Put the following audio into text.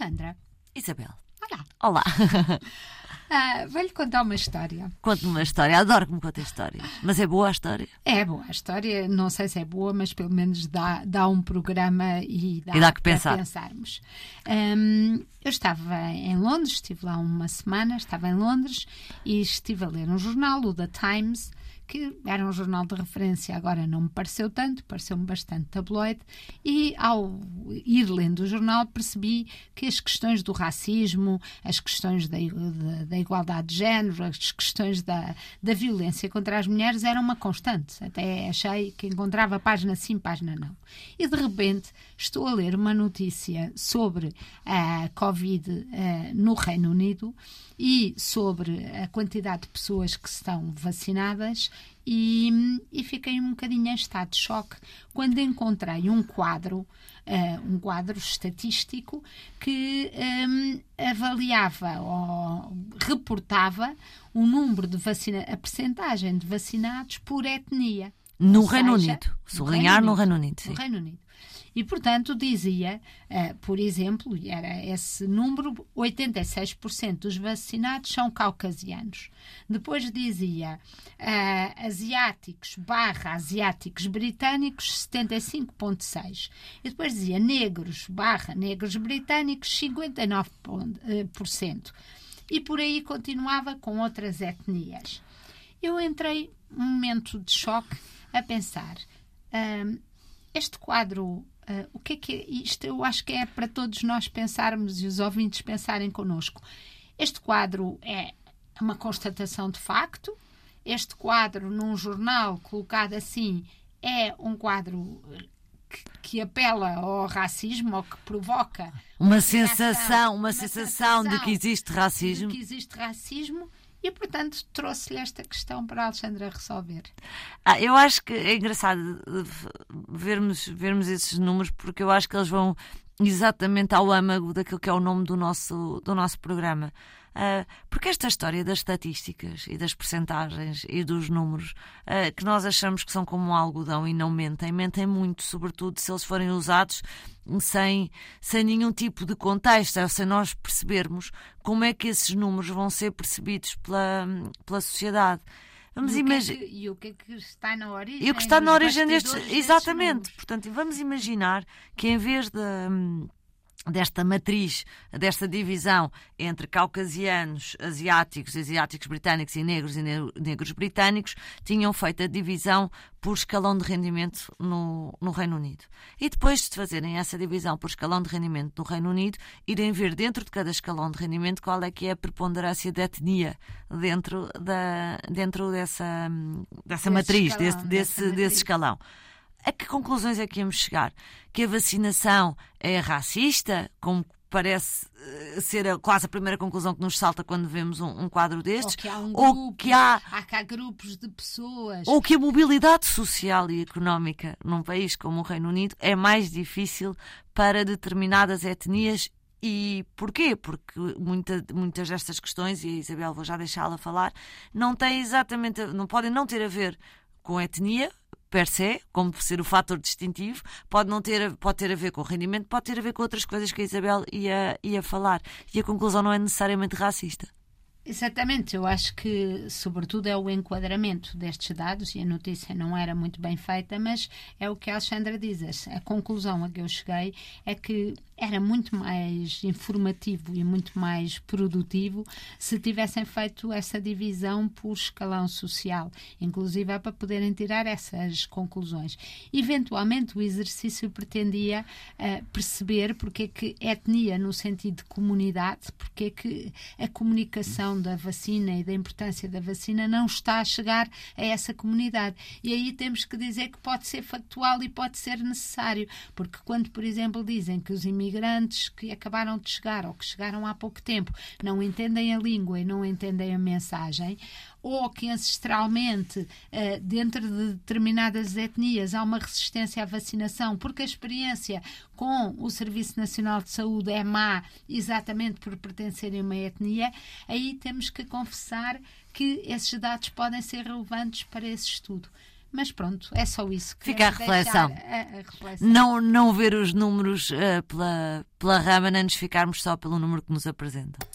Alexandra. Isabel. Olá. Olá. Ah, Vou-lhe contar uma história. Conte-me uma história. Adoro que me conte histórias. Mas é boa a história? É boa a história, não sei se é boa, mas pelo menos dá, dá um programa e dá, E dá que para pensar. pensarmos. Hum, eu estava em Londres, estive lá uma semana, estava em Londres e estive a ler um jornal, o The Times, que era um jornal de referência, agora não me pareceu tanto, pareceu-me bastante tabloide, e ao ir lendo o jornal percebi que as questões do racismo, as questões da, da, da igualdade de género, as questões da, da violência contra as mulheres eram uma constante. Até achei que encontrava página sim, página não. E de repente estou a ler uma notícia sobre a Covid eh, no Reino Unido e sobre a quantidade de pessoas que estão vacinadas e, e fiquei um bocadinho em estado de choque quando encontrei um quadro, eh, um quadro estatístico que hum, avaliava ou reportava o número de vacina, a percentagem de vacinados por etnia. No Reino Unido. Sublinhar no Reino Unido. No Reino Unido. E, portanto, dizia, eh, por exemplo, e era esse número, 86% dos vacinados são caucasianos. Depois dizia eh, asiáticos barra asiáticos britânicos, 75,6%. E depois dizia negros barra negros britânicos, 59%. E por aí continuava com outras etnias. Eu entrei um momento de choque a pensar. Hum, este quadro, ah, o que é que é isto? Eu acho que é para todos nós pensarmos e os ouvintes pensarem connosco. Este quadro é uma constatação de facto. Este quadro, num jornal colocado assim, é um quadro que, que apela ao racismo ou que provoca Uma reação, sensação, uma sensação de que existe racismo. de que existe racismo e, portanto, trouxe-lhe esta questão para a Alexandra resolver. Ah, eu acho que é engraçado eh, vermos, vermos esses números porque eu acho que eles vão exatamente ao âmago daquilo que é o nome do nosso, do nosso programa. Ah, porque esta história das estatísticas e das percentagens e dos números ah, que nós achamos que são como um algodão e não mentem, mentem muito, sobretudo se eles forem usados sem, sem nenhum tipo de contexto, ou sem nós percebermos como é que esses números vão ser percebidos pela, pela sociedade. Vamos E o, que é imaginar. que, e o que é que está na origem? E o que está na origem destes. destes Exatamente. números? Portanto, vamos imaginar que em vez de. Desta matriz, desta divisão entre caucasianos, asiáticos, asiáticos britânicos e negros e ne- negros britânicos, tinham feito a divisão por escalão de rendimento no, no Reino Unido. E depois de fazerem essa divisão por escalão de rendimento no Reino Unido, irem ver dentro de cada escalão de rendimento qual é que é a preponderância da etnia dentro, da, dentro dessa, hum, dessa Desse matriz, escalão, desse, desse, matriz. desse escalão. A que conclusões é que íamos chegar? Que a vacinação é racista, como parece eh, ser a- quase a primeira conclusão que nos salta quando vemos um, um quadro Ou destes, que há um ou grupo, que há há cá grupos de pessoas. ou que a mobilidade social e económica num país como o Reino Unido é mais difícil para determinadas etnias. E porquê? Porque muita- muitas destas questões, e a Isabel vou já deixá-la falar, não têm exatamente, não podem não ter a ver com a etnia, per se, como ser o fator distintivo, pode não ter, pode ter a ver com o rendimento, pode ter a ver com outras coisas que a Isabel ia, ia falar. E a conclusão não é necessariamente racista. Exatamente, eu acho que, sobretudo, é o enquadramento destes dados, e a notícia não era muito bem feita, mas é o que a Alexandra diz. A conclusão a que eu cheguei é que era muito mais informativo e muito mais produtivo se tivessem feito essa divisão por escalão social, inclusive é para poderem tirar essas conclusões. Eventualmente, o exercício pretendia eh, perceber porque é que etnia, no sentido de comunidade, porque é que a comunicação da vacina e da importância da vacina não está a chegar a essa comunidade. E aí temos que dizer que pode ser factual e pode ser necessário, porque quando, por exemplo, dizem que os imigrantes que acabaram de chegar ou que chegaram há pouco tempo não entendem a língua e não entendem a mensagem, ou que ancestralmente, eh, dentro de determinadas etnias, há uma resistência à vacinação, porque a experiência com o Serviço Nacional de Saúde é má, exatamente por pertencerem a uma etnia, aí temos que confessar que esses dados podem ser relevantes para esse estudo. Mas pronto, é só isso. Fica a reflexão. A, a reflexão. Não, não ver os números uh, pela, pela rama, nem nos ficarmos só pelo número que nos apresentam.